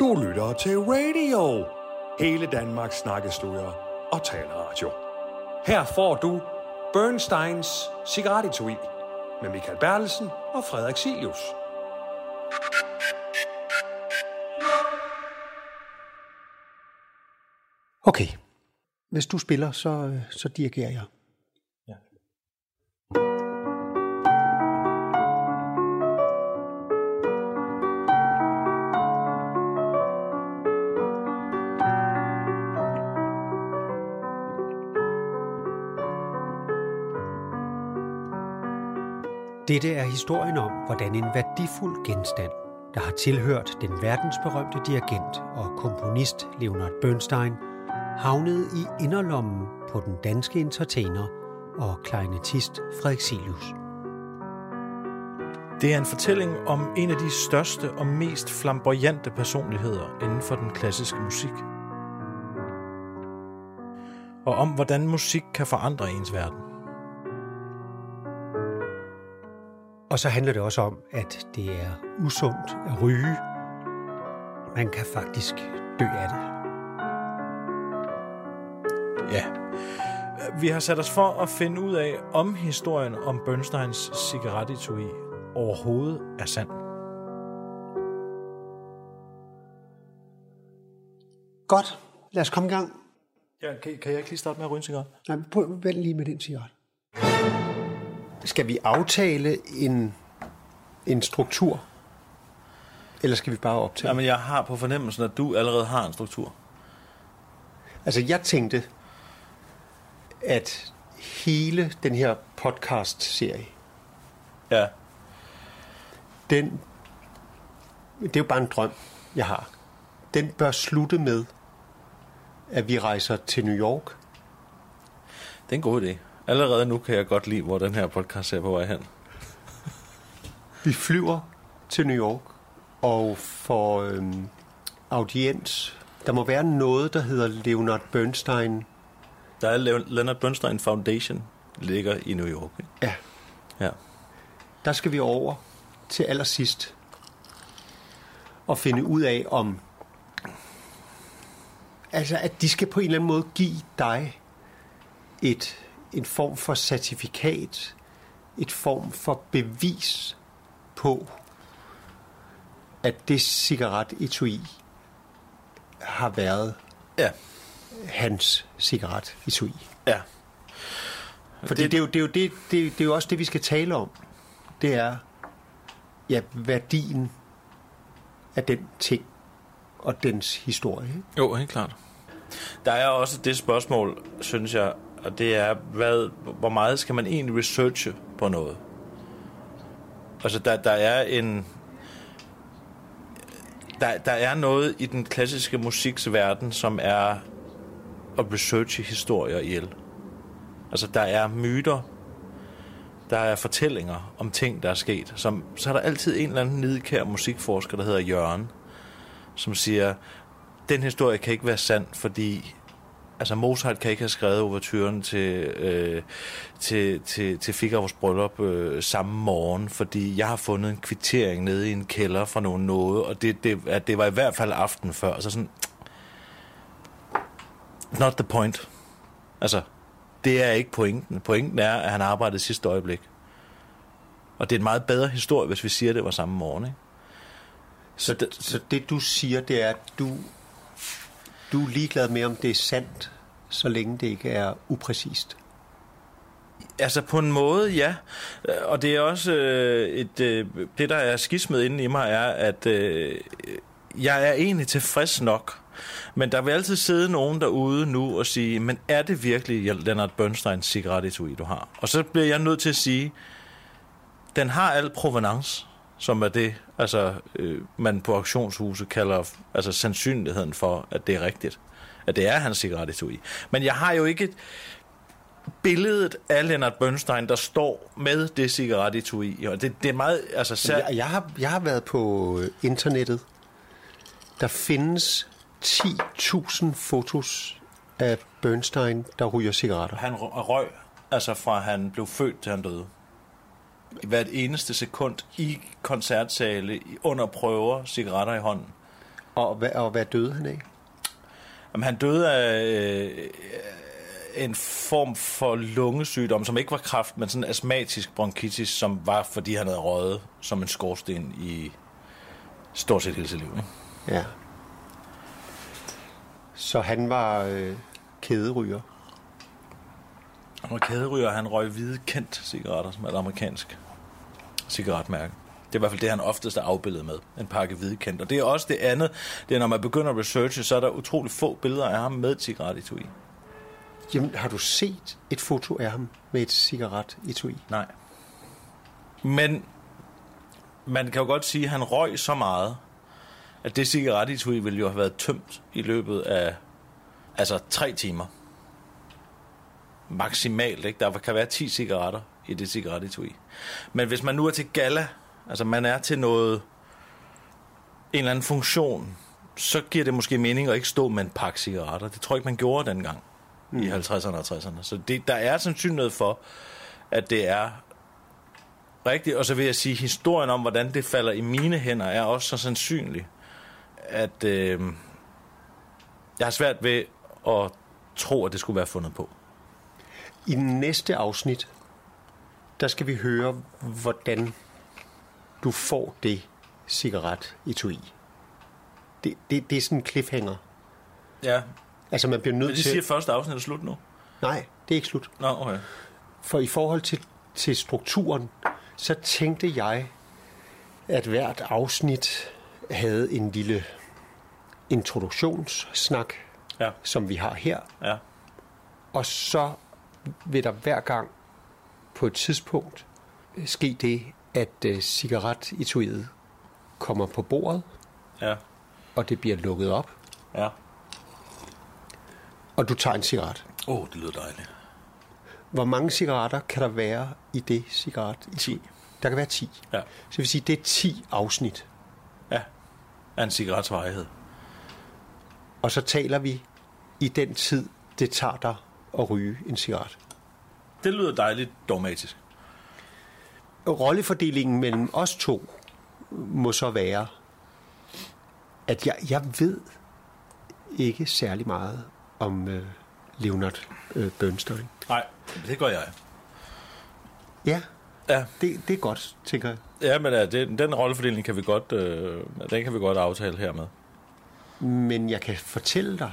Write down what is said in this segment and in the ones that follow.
Du lytter til Radio. Hele Danmarks snakkesludder og taleradio. Her får du Bernsteins cigarettetui med Michael Bertelsen og Frederik Silius. Okay. Hvis du spiller, så, øh, så dirigerer jeg. Dette er historien om, hvordan en værdifuld genstand, der har tilhørt den verdensberømte dirigent og komponist Leonard Bernstein, havnede i inderlommen på den danske entertainer og kleinetist Frederik Silius. Det er en fortælling om en af de største og mest flamboyante personligheder inden for den klassiske musik. Og om hvordan musik kan forandre ens verden. Og så handler det også om, at det er usundt at ryge. Man kan faktisk dø af det. Ja. Vi har sat os for at finde ud af, om historien om Bernsteins cigarettetui overhovedet er sand. Godt. Lad os komme i gang. Ja, kan, kan jeg ikke lige starte med at ryge en cigaret? Nej, prøv, vent lige med den cigaret. Skal vi aftale en, en struktur? Eller skal vi bare optage? Jamen, jeg har på fornemmelsen, at du allerede har en struktur. Altså, jeg tænkte, at hele den her podcast-serie, Ja. den, det er jo bare en drøm, jeg har. Den bør slutte med, at vi rejser til New York. Det er en god idé. Allerede nu kan jeg godt lide, hvor den her podcast er på vej hen. Vi flyver til New York og får øhm, audiens. Der må være noget, der hedder Leonard Bernstein. Der er Le- Leonard Bernstein Foundation, ligger i New York. Ikke? Ja, Ja. der skal vi over til allersidst og finde ud af, om altså, at de skal på en eller anden måde give dig et, en form for certifikat, et form for bevis på, at det cigaret-etui har været Ja. hans cigaret-etui. Ja. Fordi det, det, er jo, det, er jo det, det, det er jo også det, vi skal tale om. Det er ja, værdien af den ting og dens historie. Jo, helt klart. Der er også det spørgsmål, synes jeg, og det er, hvad, hvor meget skal man egentlig researche på noget? Altså, der, der er en... Der, der er noget i den klassiske musiks verden, som er at researche historier ihjel. Altså, der er myter, der er fortællinger om ting, der er sket. Som, så er der altid en eller anden nidkær musikforsker, der hedder Jørgen, som siger, den historie kan ikke være sand, fordi altså Mozart kan ikke have skrevet overturen til, øh, til, til, til Figaro's bryllup øh, samme morgen, fordi jeg har fundet en kvittering nede i en kælder fra nogen noget, og det, det, at det var i hvert fald aften før. Så sådan, not the point. Altså, det er ikke pointen. Pointen er, at han arbejdede sidste øjeblik. Og det er en meget bedre historie, hvis vi siger, at det var samme morgen. Ikke? Så, det, så det du siger, det er, at du, du er ligeglad med, om det er sandt, så længe det ikke er upræcist. Altså på en måde, ja. Og det er også øh, et, øh, det, der er skismet inde i mig, er, at øh, jeg er egentlig tilfreds nok. Men der vil altid sidde nogen derude nu og sige, men er det virkelig Leonard Bernsteins cigarettetui, du har? Og så bliver jeg nødt til at sige, den har al provenance, som er det, altså, øh, man på auktionshuset kalder altså, sandsynligheden for, at det er rigtigt. At det er hans cigarettetui. Men jeg har jo ikke billedet af Leonard Bernstein, der står med det cigarettetui. Og det, det er meget... Altså, sær... Jeg, jeg, har, jeg har været på øh, internettet. Der findes 10.000 fotos af Bernstein, der ryger cigaretter. Han røg, altså fra han blev født til han døde. Hvert eneste sekund i koncertsale under prøver cigaretter i hånden. Og hvad, og hvad døde han af? Jamen, han døde af øh, en form for lungesygdom, som ikke var kræft, men sådan astmatisk bronkitis, som var, fordi han havde røget som en skorsten i stort set hele sit liv. Ikke? Ja. Så han var øh, kæderyger. Han var kæderyger, han røg hvide kendt cigaretter, som er amerikansk cigaretmærke. Det er i hvert fald det, han oftest er afbildet med. En pakke hvide kendt. Og det er også det andet. Det er, når man begynder at researche, så er der utrolig få billeder af ham med et cigarettetui. Jamen, har du set et foto af ham med et cigaret i Nej. Men man kan jo godt sige, at han røg så meget, at det cigarettetui ville jo have været tømt i løbet af altså tre timer. Maksimalt, ikke? Der kan være 10 cigaretter i det cigarettetui. Men hvis man nu er til gala, altså man er til noget, en eller anden funktion, så giver det måske mening at ikke stå med en pakke cigaretter. Det tror jeg ikke, man gjorde dengang mm. i 50'erne og 60'erne. Så det, der er sandsynlighed for, at det er rigtigt. Og så vil jeg sige, at historien om, hvordan det falder i mine hænder, er også så sandsynlig, at øh, jeg har svært ved at tro, at det skulle være fundet på. I næste afsnit, der skal vi høre, hvordan du får det cigaret i tui. Det, det, det er sådan en cliffhanger. Ja. Altså man bliver nødt Men det til... siger første afsnit er slut nu? Nej, det er ikke slut. Nå, okay. For i forhold til, til strukturen, så tænkte jeg, at hvert afsnit havde en lille introduktionssnak, Ja. som vi har her. Ja. Og så vil der hver gang på et tidspunkt ske det, at uh, cigaretituiet kommer på bordet, Ja. og det bliver lukket op, Ja. og du tager en cigaret. Åh, oh, det lyder dejligt. Hvor mange cigaretter kan der være i det cigaret? 10. Der kan være 10. Ja. Så det vil sige, det er 10 afsnit. Ja. Af en cigarets varighed. Og så taler vi i den tid, det tager dig at ryge en cigaret. Det lyder dejligt dogmatisk. Rollefordelingen mellem os to må så være, at jeg, jeg ved ikke særlig meget om øh, Leonard øh, Bernstein. Nej, det gør jeg. Ja, Ja, det, det er godt, tænker jeg. ja men ja, det, den rollefordeling kan vi godt, øh, den kan vi godt aftale her med. Men jeg kan fortælle dig,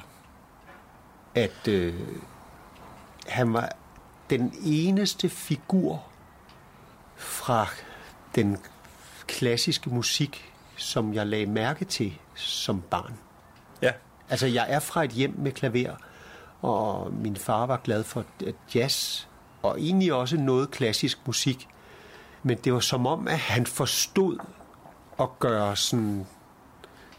at øh, han var den eneste figur fra den klassiske musik, som jeg lagde mærke til som barn. Ja, Altså, jeg er fra et hjem med klaver, og min far var glad for jazz, og egentlig også noget klassisk musik. Men det var som om, at han forstod at gøre sådan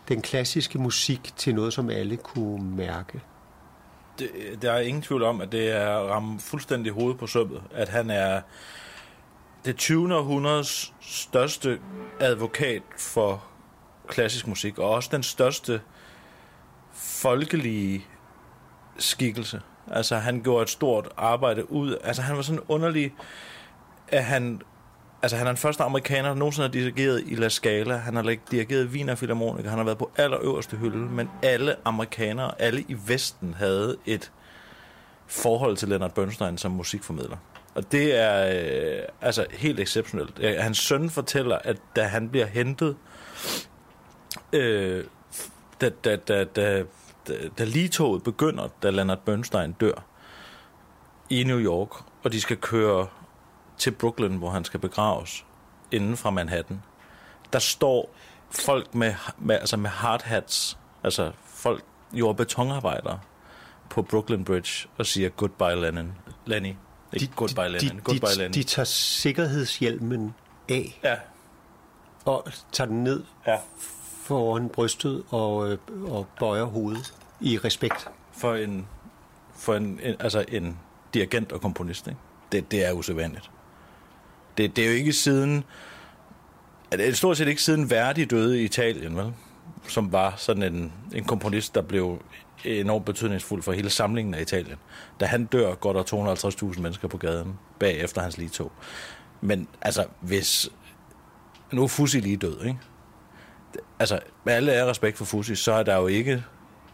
den klassiske musik til noget, som alle kunne mærke det, der er ingen tvivl om, at det er ramme fuldstændig hovedet på sømmet, at han er det 20. århundredes største advokat for klassisk musik, og også den største folkelige skikkelse. Altså, han gjorde et stort arbejde ud. Altså, han var sådan underlig, at han... Altså, han er den første amerikaner, der nogensinde har dirigeret i La Scala. Han har dirigeret Wiener Philharmonica. Han har været på allerøverste hylde. Men alle amerikanere, alle i Vesten, havde et forhold til Leonard Bernstein som musikformidler. Og det er øh, altså helt exceptionelt. Øh, Hans søn fortæller, at da han bliver hentet, øh, da, da, da, da, da, da ligetoget begynder, da Leonard Bernstein dør i New York, og de skal køre til Brooklyn, hvor han skal begraves, inden fra Manhattan, der står folk med, med, altså med hard hats, altså folk, jord- og betonarbejdere, på Brooklyn Bridge og siger goodbye Lennon. Lenny. Ikke goodbye Lennon. de, goodbye de, Lenny. de tager sikkerhedshjelmen af ja, og tager den ned ja. foran brystet og, øh, og bøjer hovedet i respekt. For en, for en, en, altså en dirigent og komponist, ikke? Det, det er usædvanligt. Det, det er jo ikke siden... Det er stort set ikke siden Verdi døde i Italien, vel? Som var sådan en, en komponist, der blev enormt betydningsfuld for hele samlingen af Italien. Da han dør, går der 250.000 mennesker på gaden, bagefter hans ligetog. Men altså, hvis... Nu er Fussi lige død, ikke? Altså, med alle er respekt for Fussi, så er der jo ikke...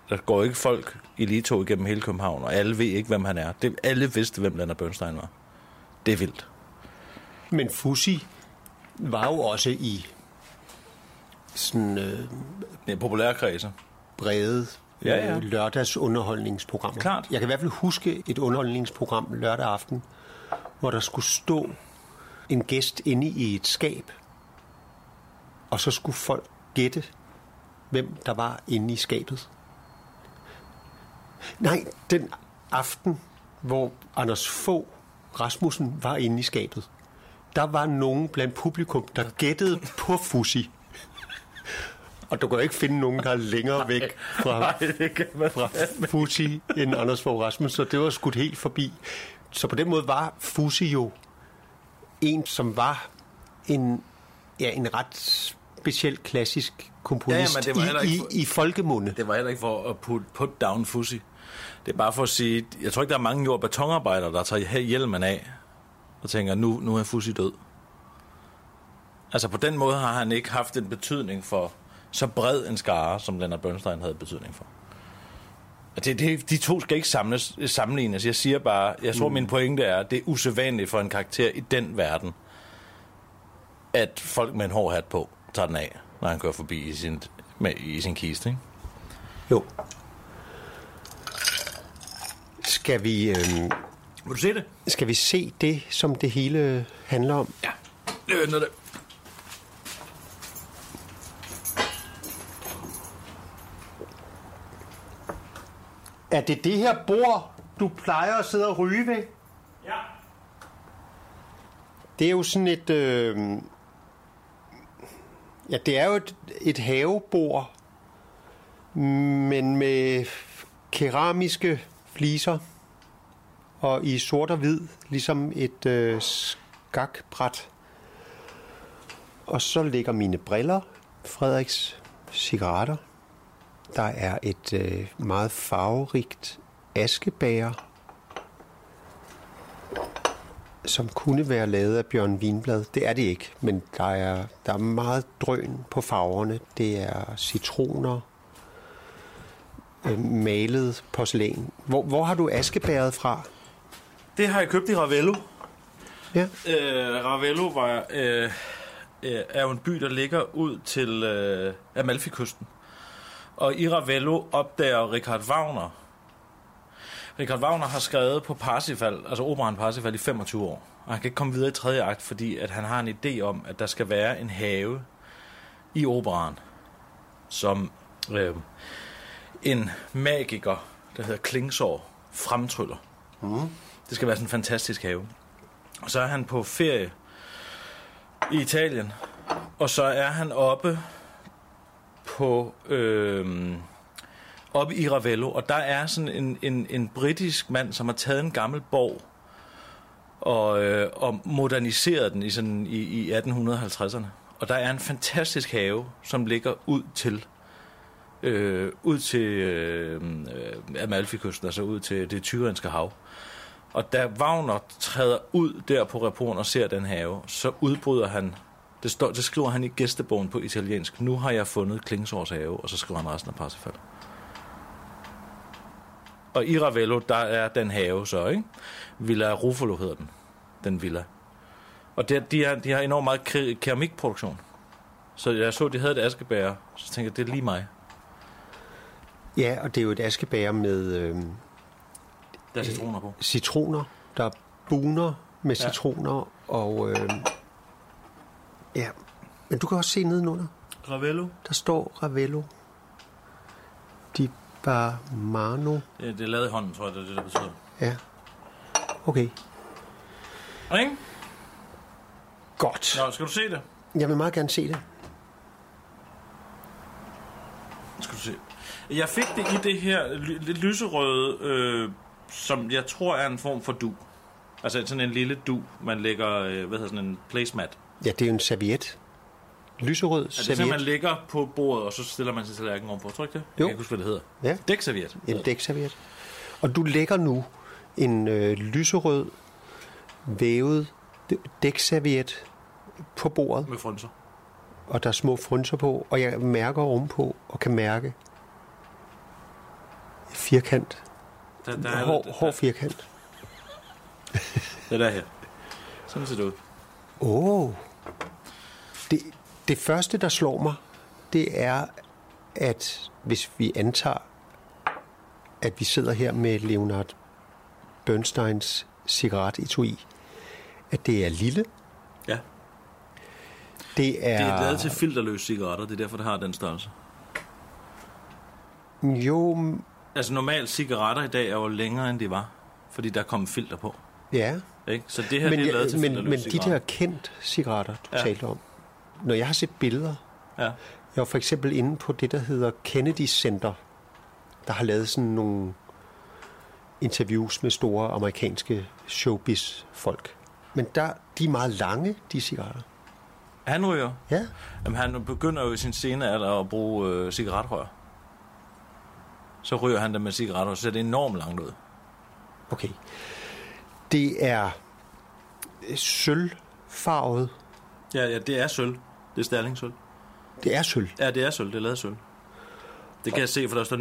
Der går ikke folk i lige tog igennem hele København, og alle ved ikke, hvem han er. Det, alle vidste, hvem Leonard Bernstein var. Det er vildt. Men Fussi var jo også i sådan øh, Det er populære kredse. brede Ja, ja. øh, lørdagsunderholdningsprogrammer. Klart. Jeg kan i hvert fald huske et underholdningsprogram lørdag aften, hvor der skulle stå en gæst inde i et skab, og så skulle folk gætte, hvem der var inde i skabet. Nej, den aften, hvor Anders Få Rasmussen var inde i skabet, der var nogen blandt publikum, der gættede på Fussi. Og du kan ikke finde nogen, der er længere væk fra, det kan man fra Fussi end Anders Fogh Rasmussen, så det var skudt helt forbi. Så på den måde var Fussi jo en, som var en, ja, en ret speciel klassisk komponist Ja, ja, det var i, ikke i, i folkemunde. Det var heller ikke for at put, put down Fussi. Det er bare for at sige, jeg tror ikke, der er mange jord- og betonarbejdere, der tager hjelmen af og tænker, nu, nu er Fussi død. Altså på den måde har han ikke haft en betydning for så bred en skare, som Leonard Bernstein havde betydning for. Det, det, de to skal ikke samles, sammenlignes. Jeg siger bare, jeg tror, mm. min pointe er, at det er usædvanligt for en karakter i den verden, at folk med en hård hat på tager den af, når han kører forbi i sin, med, i sin kiste. Ikke? Jo. Skal vi, øh, Vil du se det? skal vi se det, som det hele handler om? Ja, det venter det. Er det det her bord, du plejer at sidde og ryge ved? Ja. Det er jo sådan et... Øh, ja, det er jo et, et havebord, men med keramiske fliser og i sort og hvid, ligesom et øh, skakbræt. Og så ligger mine briller, Frederiks cigaretter. Der er et øh, meget farverigt askebæger, som kunne være lavet af Bjørn Vinblad. Det er det ikke, men der er, der er meget drøn på farverne. Det er citroner, øh, malet porcelæn. Hvor, hvor har du askebæret fra? Det har jeg købt i Ravello. Ja. Øh, Ravello var, øh, øh, er jo en by, der ligger ud til øh, Amalfi-kysten. Og i Ravello opdager Richard Wagner. Richard Wagner har skrevet på Parsifal, altså operan Parsifal, i 25 år. Og han kan ikke komme videre i tredje akt, fordi at han har en idé om, at der skal være en have i operaen, som øh, en magiker, der hedder Klingsår, fremtryller. Det skal være sådan en fantastisk have. Og så er han på ferie i Italien, og så er han oppe på øh, oppe i Ravello, og der er sådan en, en, en britisk mand, som har taget en gammel borg og, øh, og moderniseret den i, sådan, i, i 1850'erne. Og der er en fantastisk have, som ligger ud til øh, ud til øh, øh Amalfi-kysten, altså ud til det Tyrenske hav. Og da Wagner træder ud der på reporen og ser den have, så udbryder han, det, står, det skriver han i gæstebogen på italiensk, nu har jeg fundet Klingsårs have, og så skriver han resten af Parsifal. Og i Ravello, der er den have så, ikke? Villa Ruffalo hedder den, den villa. Og det, de, har, de har enormt meget ke- keramikproduktion. Så jeg så, de havde et askebær, så tænkte jeg, det er lige mig. Ja, og det er jo et askebæger med øh, der er citroner på. citroner. Der er buner med Ja. citroner, og øh, ja. Men du kan også se nedenunder. Ravello? Der står Ravello. Di Barmano. Ja, det er lavet i hånden, tror jeg, det er det, der betyder. Ja. Okay. Ikke? Godt. Nå, skal du se det? Jeg vil meget gerne se det. Skal du se. Jeg fik det i det her lidt lyserøde, øh, som jeg tror er en form for du. Altså sådan en lille du, man lægger, øh, hvad hedder sådan en placemat. Ja, det er jo en serviet. Lyserød Er det sådan, man serviet. lægger på bordet, og så stiller man sin tallerken ovenpå? Tror ikke det? Jo. Jeg kan huske, hvad det hedder. Ja. Dækserviet. En dækserviet. Og du lægger nu en øh, lyserød, vævet dækserviet på bordet, Med frunser. og der er små frynser på, og jeg mærker ovenpå, og kan mærke firkant, Der, der, er, hård, der, hård firkant. det der her. Sådan ser det ud. Åh. Oh. Det, det første, der slår mig, det er, at hvis vi antager, at vi sidder her med Leonard Bernsteins cigarettetui, at det er lille. Ja. Det er, Det er lavet til filterløse cigaretter, det er derfor, det har den størrelse. Jo, Altså normalt cigaretter i dag er jo længere, end de var, fordi der er kommet filter på. ja. Ikke? Så det her Men, det er lavet til men, men de der kendt cigaretter, du Ja. talte om, når jeg har set billeder, Ja. Jeg var for eksempel inde på det, der hedder Kennedy Center, der har lavet sådan nogle interviews med store amerikanske showbiz-folk. Men der, de er meget lange, de cigaretter. Han ryger. Ja. Jamen, han begynder jo i sin scene alder at bruge øh, cigaretrør. Så ryger han dem med cigaretter, så ser det enormt langt ud. Okay. Det er øh, sølvfarvet. Ja, ja, det er sølv. Det er sterlingsølv. Det er sølv. Ja, det er sølv. Det er lavet sølv. Det kan jeg se, for der står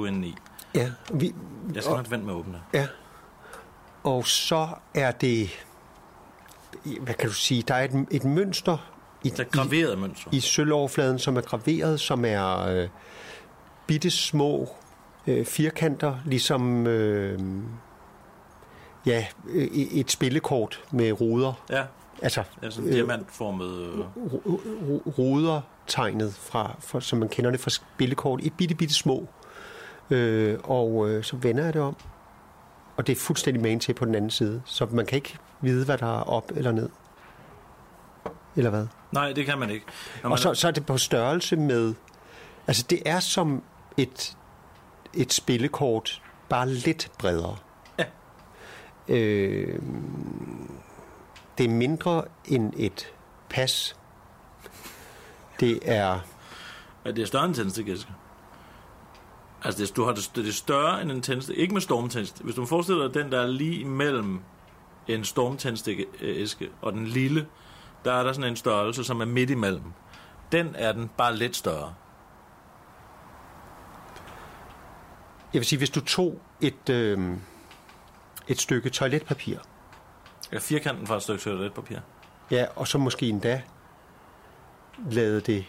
9,25 indeni. Ja. Vi, Jeg skal nok vente med at åbne ja. Og så er det, hvad kan du sige, der er et, et mønster i, Der er graveret mønster. i sølvoverfladen, som er graveret, som er øh, bitte små øh, firkanter, ligesom øh, ja, øh, et spillekort med ruder. Ja, Altså ja sådan diamantformet... Øh, ru- ru- ruder tegnet fra, fra, som man kender det fra spillekort, i bitte, bitte små. Øh, og øh, så vender jeg det om, og det er fuldstændig magen til på den anden side, så man kan ikke vide, hvad der er op eller ned. Eller hvad? nej, det kan man ikke. Når man, Og så, så er det på størrelse med... Altså, det er som et, et spillekort, bare lidt bredere. Ja. Øh, det er mindre end et pas. Det er... Ja, det er større end en tændstikæske. Altså, det, du har det, det er større end en tændstik. Ikke med stormtændstik. Hvis du forestiller dig den, der er lige imellem en stormtændstikæske og den lille, der er der sådan en størrelse, som er midt imellem. Den er den bare lidt større. Jeg vil sige, hvis du tog et, øh, et stykke toiletpapir, Ja, firkanten fra et stykke toiletpapir. ja, og så måske endda lavede det,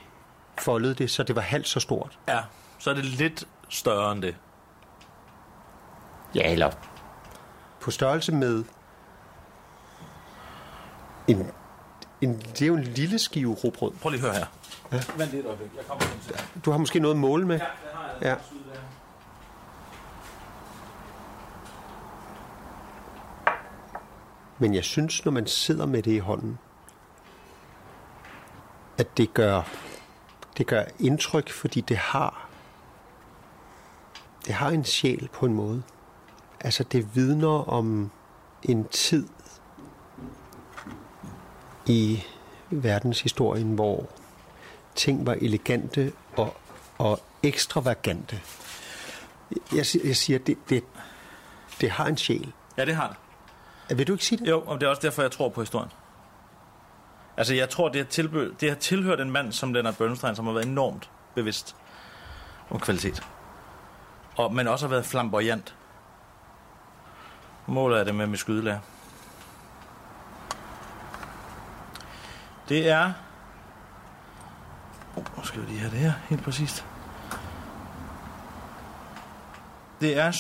foldede det, så det var halvt så stort. Ja, så er det lidt større end det. Ja, eller på størrelse med en, en, det er jo en lille skive råbrød. Prøv lige at høre her. Ja. Vent lige et øjeblik. Jeg kommer. Du har måske noget at måle med. Ja, det har jeg. Ja. Men jeg synes, når man sidder med det i hånden, at det gør, det gør indtryk, fordi det har, det har en sjæl på en måde. Altså, det vidner om en tid i verdenshistorien, hvor ting var elegante og, og ekstravagante. Jeg, jeg siger, det, det, det har en sjæl. Ja, det har det. Øh, vil du ikke sige det? Jo, og det er også derfor, jeg tror på historien. Altså, jeg tror, det har, tilbø- det har tilhørt en mand som Leonard Bernstein, som har været enormt bevidst om kvalitet. Og, men også har været flamboyant. Målet er det med mit skydelærer. Det er... Oh, skal vi lige have det her, helt præcist. Det er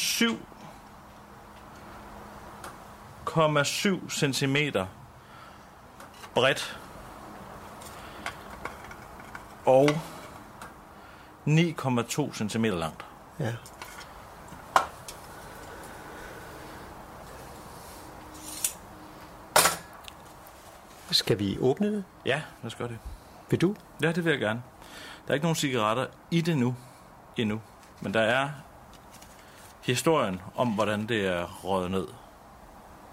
7,7 cm bredt og 9,2 cm langt. Ja. Skal vi åbne det? Ja, lad os gøre det. Vil du? Ja, det vil jeg gerne. Der er ikke nogen cigaretter i det nu, endnu. Men der er historien om, hvordan det er røget ned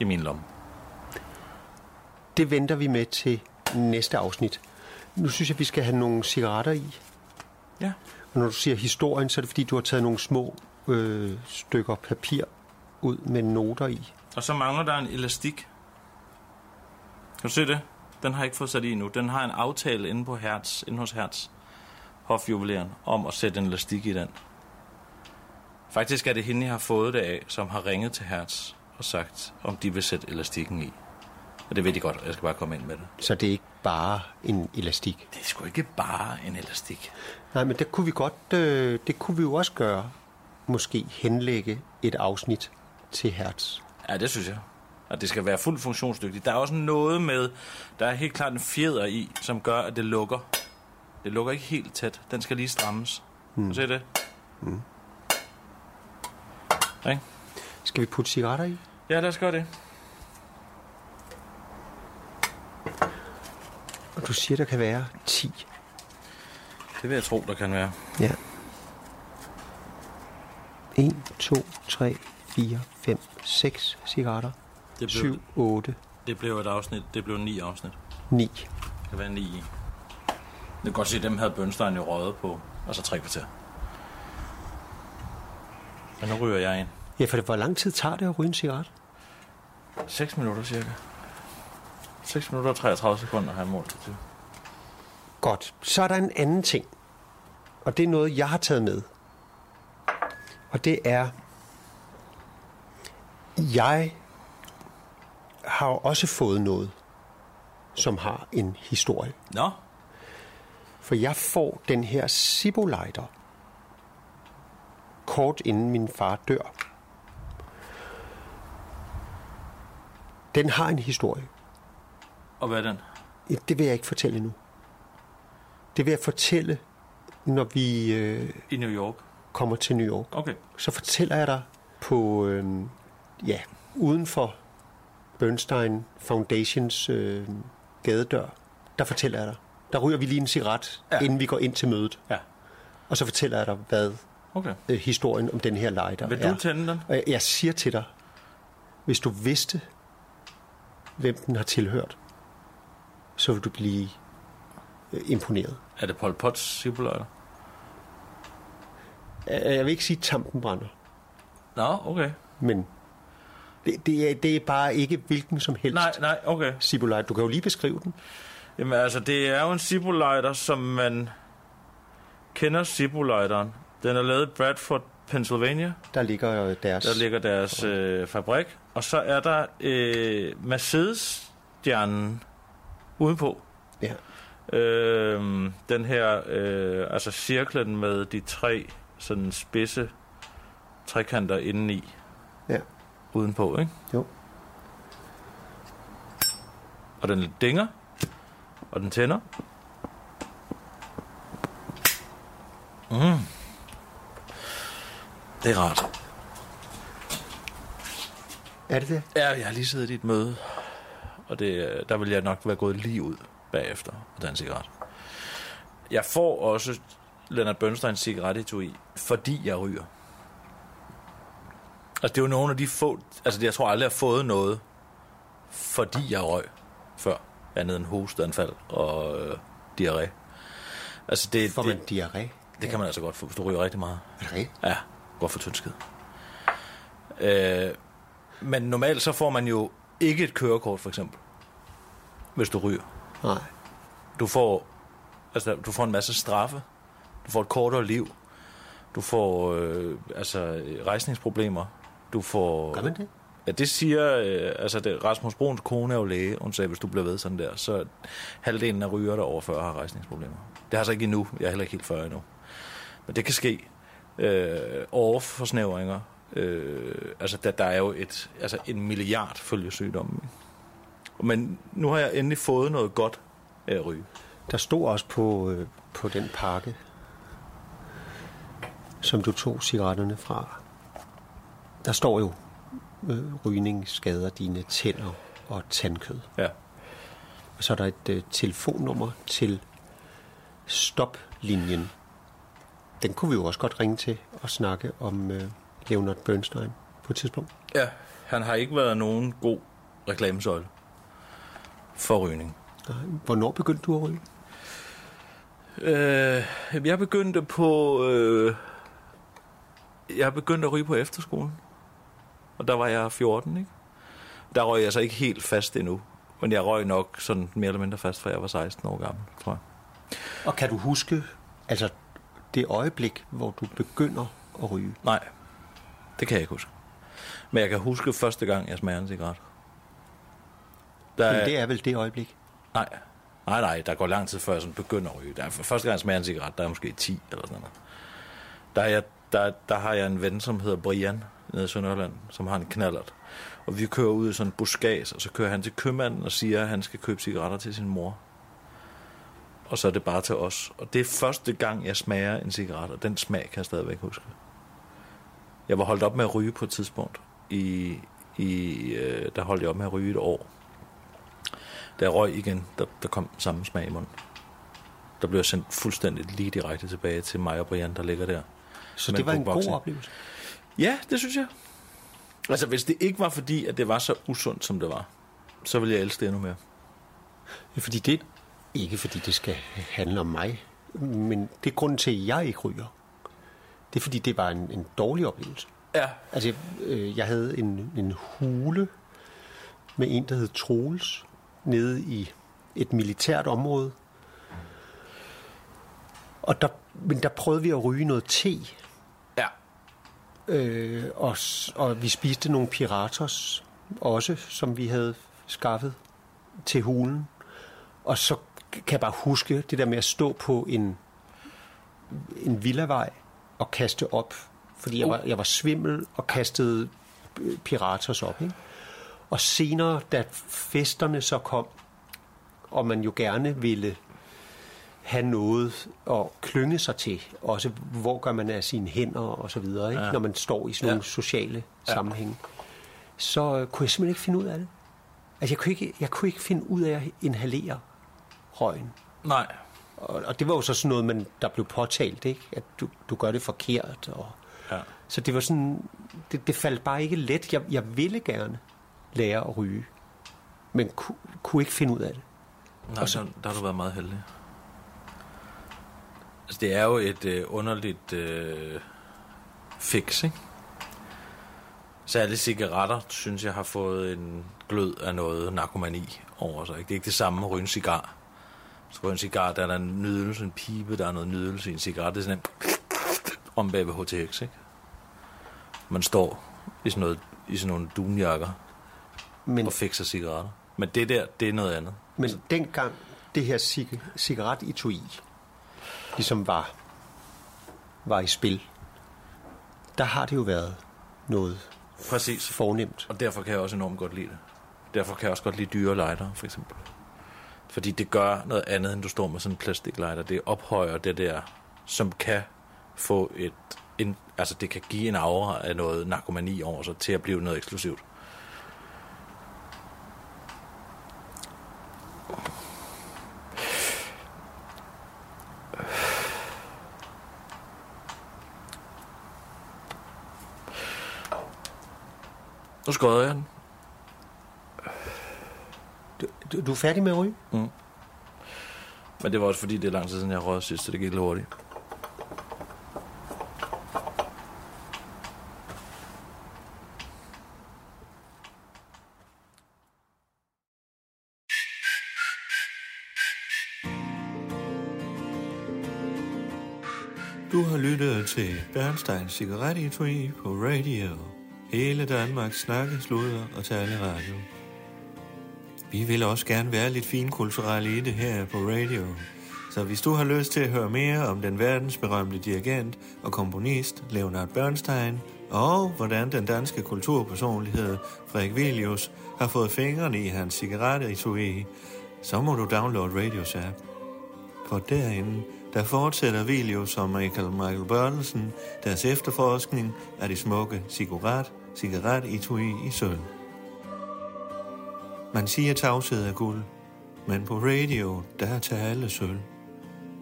i min lomme. Det venter vi med til næste afsnit. Nu synes jeg, vi skal have nogle cigaretter i. Ja. Og når du siger historien, så er det fordi, du har taget nogle små øh, stykker papir ud med noter i. Og så mangler der en elastik. Kan du se det? Den har jeg ikke fået sat i nu. Den har en aftale inde på Hertz, inde hos Hertz, hofjuveleren, om at sætte en elastik i den. Faktisk er det hende, jeg har fået det af, som har ringet til Hertz og sagt, om de vil sætte elastikken i. Og det ved de godt, og jeg skal bare komme ind med det. Så det er ikke bare en elastik. Det er sgu ikke bare en elastik. Nej, men det kunne vi godt, øh, det kunne vi jo også gøre. Måske henlægge et afsnit til Hertz. Ja, det synes jeg. Og det skal være fuldt funktionsdygtigt. Der er også noget med, der er helt klart en fjeder i, som gør, at det lukker. Det lukker ikke helt tæt. Den skal lige strammes. Mm. Se det? Mm. Ikke? Skal vi putte cigaretter i? Ja, lad os gøre det. Og du siger, der kan være 10. Det vil jeg tro, der kan være. Ja. 1, 2, 3, 4, 5, 6 cigaretter. Det blev, 7, 8, det blev et afsnit. Det blev ni afsnit. 9. Det kan være ni i. Det kan godt se, at dem havde Bønstein jo røget på. Altså tre kvarter. Men nu ryger jeg ind. Ja, for hvor lang tid tager det at ryge en cigaret? 6 minutter cirka. 6 minutter og 33 sekunder har jeg målt det til. Godt. Så er der en anden ting. Og det er noget, jeg har taget med. Og det er, jeg har også fået noget, som har en historie. Nå, For jeg får den her Sibolejder kort inden min far dør. Den har en historie. og hvad er den? Det vil jeg ikke fortælle endnu. Det vil jeg fortælle, når vi øh, I New York. kommer til New York. Okay. Så fortæller jeg dig på, øh, ja, uden for Bernstein Foundations øh, gadedør, der fortæller jeg dig. Der ryger vi lige en cigaret, Ja. inden vi går ind til mødet. Ja. Og så fortæller jeg dig, hvad Okay. øh, historien om den her Vil er. du tænde den? Og jeg, jeg siger til dig, hvis du vidste, hvem den har tilhørt, så vil du blive øh, imponeret. Er det Pol Pot's ciboløjder? Jeg vil ikke sige, at tampen brænder, Nå, okay. men det, det, er, det er bare ikke hvilken som helst Nej, nej, okay. Cibolite. Du kan jo lige beskrive den. Jamen altså, det er jo en cibolejder, som man kender cibolejteren. Den er lavet i Bradford, Pennsylvania. Der ligger jo deres... Der ligger deres øh, fabrik. Og så er der øh, Mercedes-stjernen udenpå. Ja. Øh, den her, øh, altså cirklen med de tre sådan spidse trekanter indeni ja. udenpå, ikke? Jo. Og den dinger, og den tænder. Mm. Det er rart. Er det det? Ja, jeg har lige siddet i et møde, og det, der vil jeg nok være gået lige ud bagefter og tage en cigaret. Jeg får også Leonard Bernsteins cigarettetui i, fordi jeg ryger. Altså, det er jo nogle af de få... Altså, jeg tror aldrig, jeg har fået noget, fordi jeg røg før. Andet end hosteanfald og øh, diarré. Altså, det, Får man det, diarré? det kan man altså godt få, hvis du ryger rigtig meget. Er det rigtigt? Ja, godt for tyndskid. Øh, men normalt så får man jo ikke et kørekort, for eksempel, hvis du ryger. Nej. Du får, altså, du får en masse straffe. Du får et kortere liv. Du får øh, altså, rejsningsproblemer. Du får... Gør man det? Ja, det siger... Øh, altså, det, Rasmus Bruns kone er jo læge. Hun sagde, hvis du bliver ved sådan der, så halvdelen af ryger der over 40 har rejsningsproblemer. Det har så ikke endnu. Jeg er heller ikke helt 40 endnu. Men det kan ske. Øh, overforsnævringer. Øh, altså, der, der er jo et, altså, en milliard følgesygdomme. Men nu har jeg endelig fået noget godt af at ryge. Der stod også på, øh, på den pakke, som du tog cigaretterne fra. Der står jo, øh, rygning skader dine tænder og tandkød. Ja. Og så er der et øh, telefonnummer til stoplinjen. Den kunne vi jo også godt ringe til og snakke om øh, Leonard Bernstein på et tidspunkt. Ja, han har ikke været nogen god reklamesøjle for rygning. Hvornår begyndte du at ryge? Øh, jeg begyndte på... Øh, jeg begyndte at ryge på efterskolen. Og der var jeg 14, ikke? Der røg jeg så ikke helt fast endnu. Men jeg røg nok sådan mere eller mindre fast, fra jeg var 16 år gammel, tror jeg. Og kan du huske, altså det øjeblik, hvor du begynder at ryge? Nej, det kan jeg ikke huske. Men jeg kan huske første gang, jeg smager en cigaret. Der Men det er vel det øjeblik? Nej, nej, nej, der går lang tid før jeg sådan begynder at ryge. Der er, første gang jeg smager en cigaret, der er måske 10 eller sådan noget. Der, er jeg, der, der har jeg en ven, som hedder Brian, nede i Sønderjylland, som har en knallert. Og vi kører ud i sådan en buskads, og så kører han til købmanden og siger, at han skal købe cigaretter til sin mor. Og så er det bare til os. Og det er første gang, jeg smager en cigaret, og den smag kan jeg stadigvæk huske. Jeg var holdt op med at ryge på et tidspunkt. I, i, øh, der holdt jeg op med at ryge et år. Da jeg røg igen, der, der kom samme smag i munden. Der blev jeg sendt fuldstændig lige direkte tilbage til mig og Brian, der ligger der. Så det var en god oplevelse? Ja, det synes jeg. Altså, hvis det ikke var fordi, at det var så usundt, som det var, så ville jeg elske det endnu mere. Ja, fordi det, ikke fordi det skal handle om mig, men det er grunden til, at jeg ikke ryger. Det er fordi, det var en, en dårlig oplevelse. Ja. Altså, øh, jeg havde en, en hule med en, der hed Troels, nede i et militært område. Og der, men der prøvede vi at ryge noget te. Ja. Øh, og, og vi spiste nogle piratos også, som vi havde skaffet til hulen. Og så kan bare huske det der med at stå på en, en villavej og kaste op. Fordi jeg var, jeg var svimmel og kastede piratos op. Ikke? Og senere, da festerne så kom, og man jo gerne ville have noget at klynge sig til, også hvor gør man af sine hænder og så videre, ikke? Ja. når man står i sådan nogle ja. sociale ja. sammenhænge, så øh, kunne jeg simpelthen ikke finde ud af det. Altså jeg kunne ikke, jeg kunne ikke finde ud af at inhalere røgen. Nej. Og, og det var jo så sådan noget, man, der blev påtalt, ikke? at du, du gør det forkert. Og, ja. Så det var sådan, det, det faldt bare ikke let. Jeg, jeg ville gerne lære at ryge, men ku, kunne ikke finde ud af det. Nej, og så, der, der har du været meget heldig. Altså, det er jo et øh, underligt øh, fix, ikke? Særligt cigaretter, synes jeg, har fået en glød af noget narkomani over sig. Ikke? Det er ikke det samme at ryge en cigar. Så en cigar, der er der en nydelse, en pibe, der er noget nydelse i en cigaret. Det er sådan en om bag ved HTX, ikke? Man står i sådan, noget, i sådan nogle dunjakker men, og fikser cigaretter. Men det der, det er noget andet. Men altså, dengang det her cig- cigaret i tog i, ligesom var, var i spil, der har det jo været noget Præcis. fornemt. Og derfor kan jeg også enormt godt lide det. Derfor kan jeg også godt lide dyre lighter, for eksempel. Fordi det gør noget andet, end du står med sådan en plastiklighter. Det ophøjer det der, som kan få et... En, altså det kan give en aura af noget narkomani over sig til at blive noget eksklusivt. Nu skåder jeg den. Du, du, er færdig med at ryge? Mm. Men det var også fordi, det er lang tid siden, jeg røde sidst, så det gik lidt hurtigt. Du har lyttet til Bernstein Cigarettetui på radio. Hele Danmark snakke, sluder og tale radio. Vi vil også gerne være lidt finkulturelle i det her på radio. Så hvis du har lyst til at høre mere om den verdensberømte dirigent og komponist Leonard Bernstein, og hvordan den danske kulturpersonlighed Frederik Vilius har fået fingrene i hans cigarettetui, så må du downloade Radios app. For derinde, der fortsætter Vilius og Michael Michael Børnelsen deres efterforskning af de smukke cigaret, cigaret i sølv. Man siger tavshed er guld, men på radio, der er tale sølv.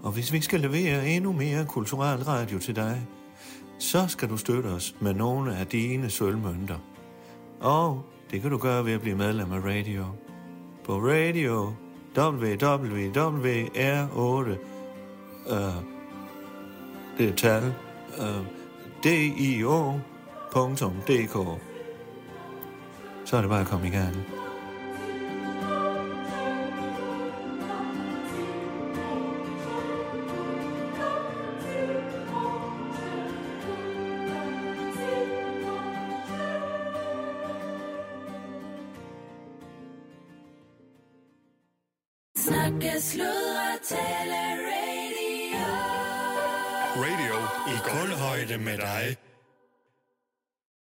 Og hvis vi skal levere endnu mere kulturel radio til dig, så skal du støtte os med nogle af dine sølvmønter. Og det kan du gøre ved at blive medlem af radio. På radio www.r8 uh, øh, det er tal øh, uh, dio.dk så er det bare at komme i gang.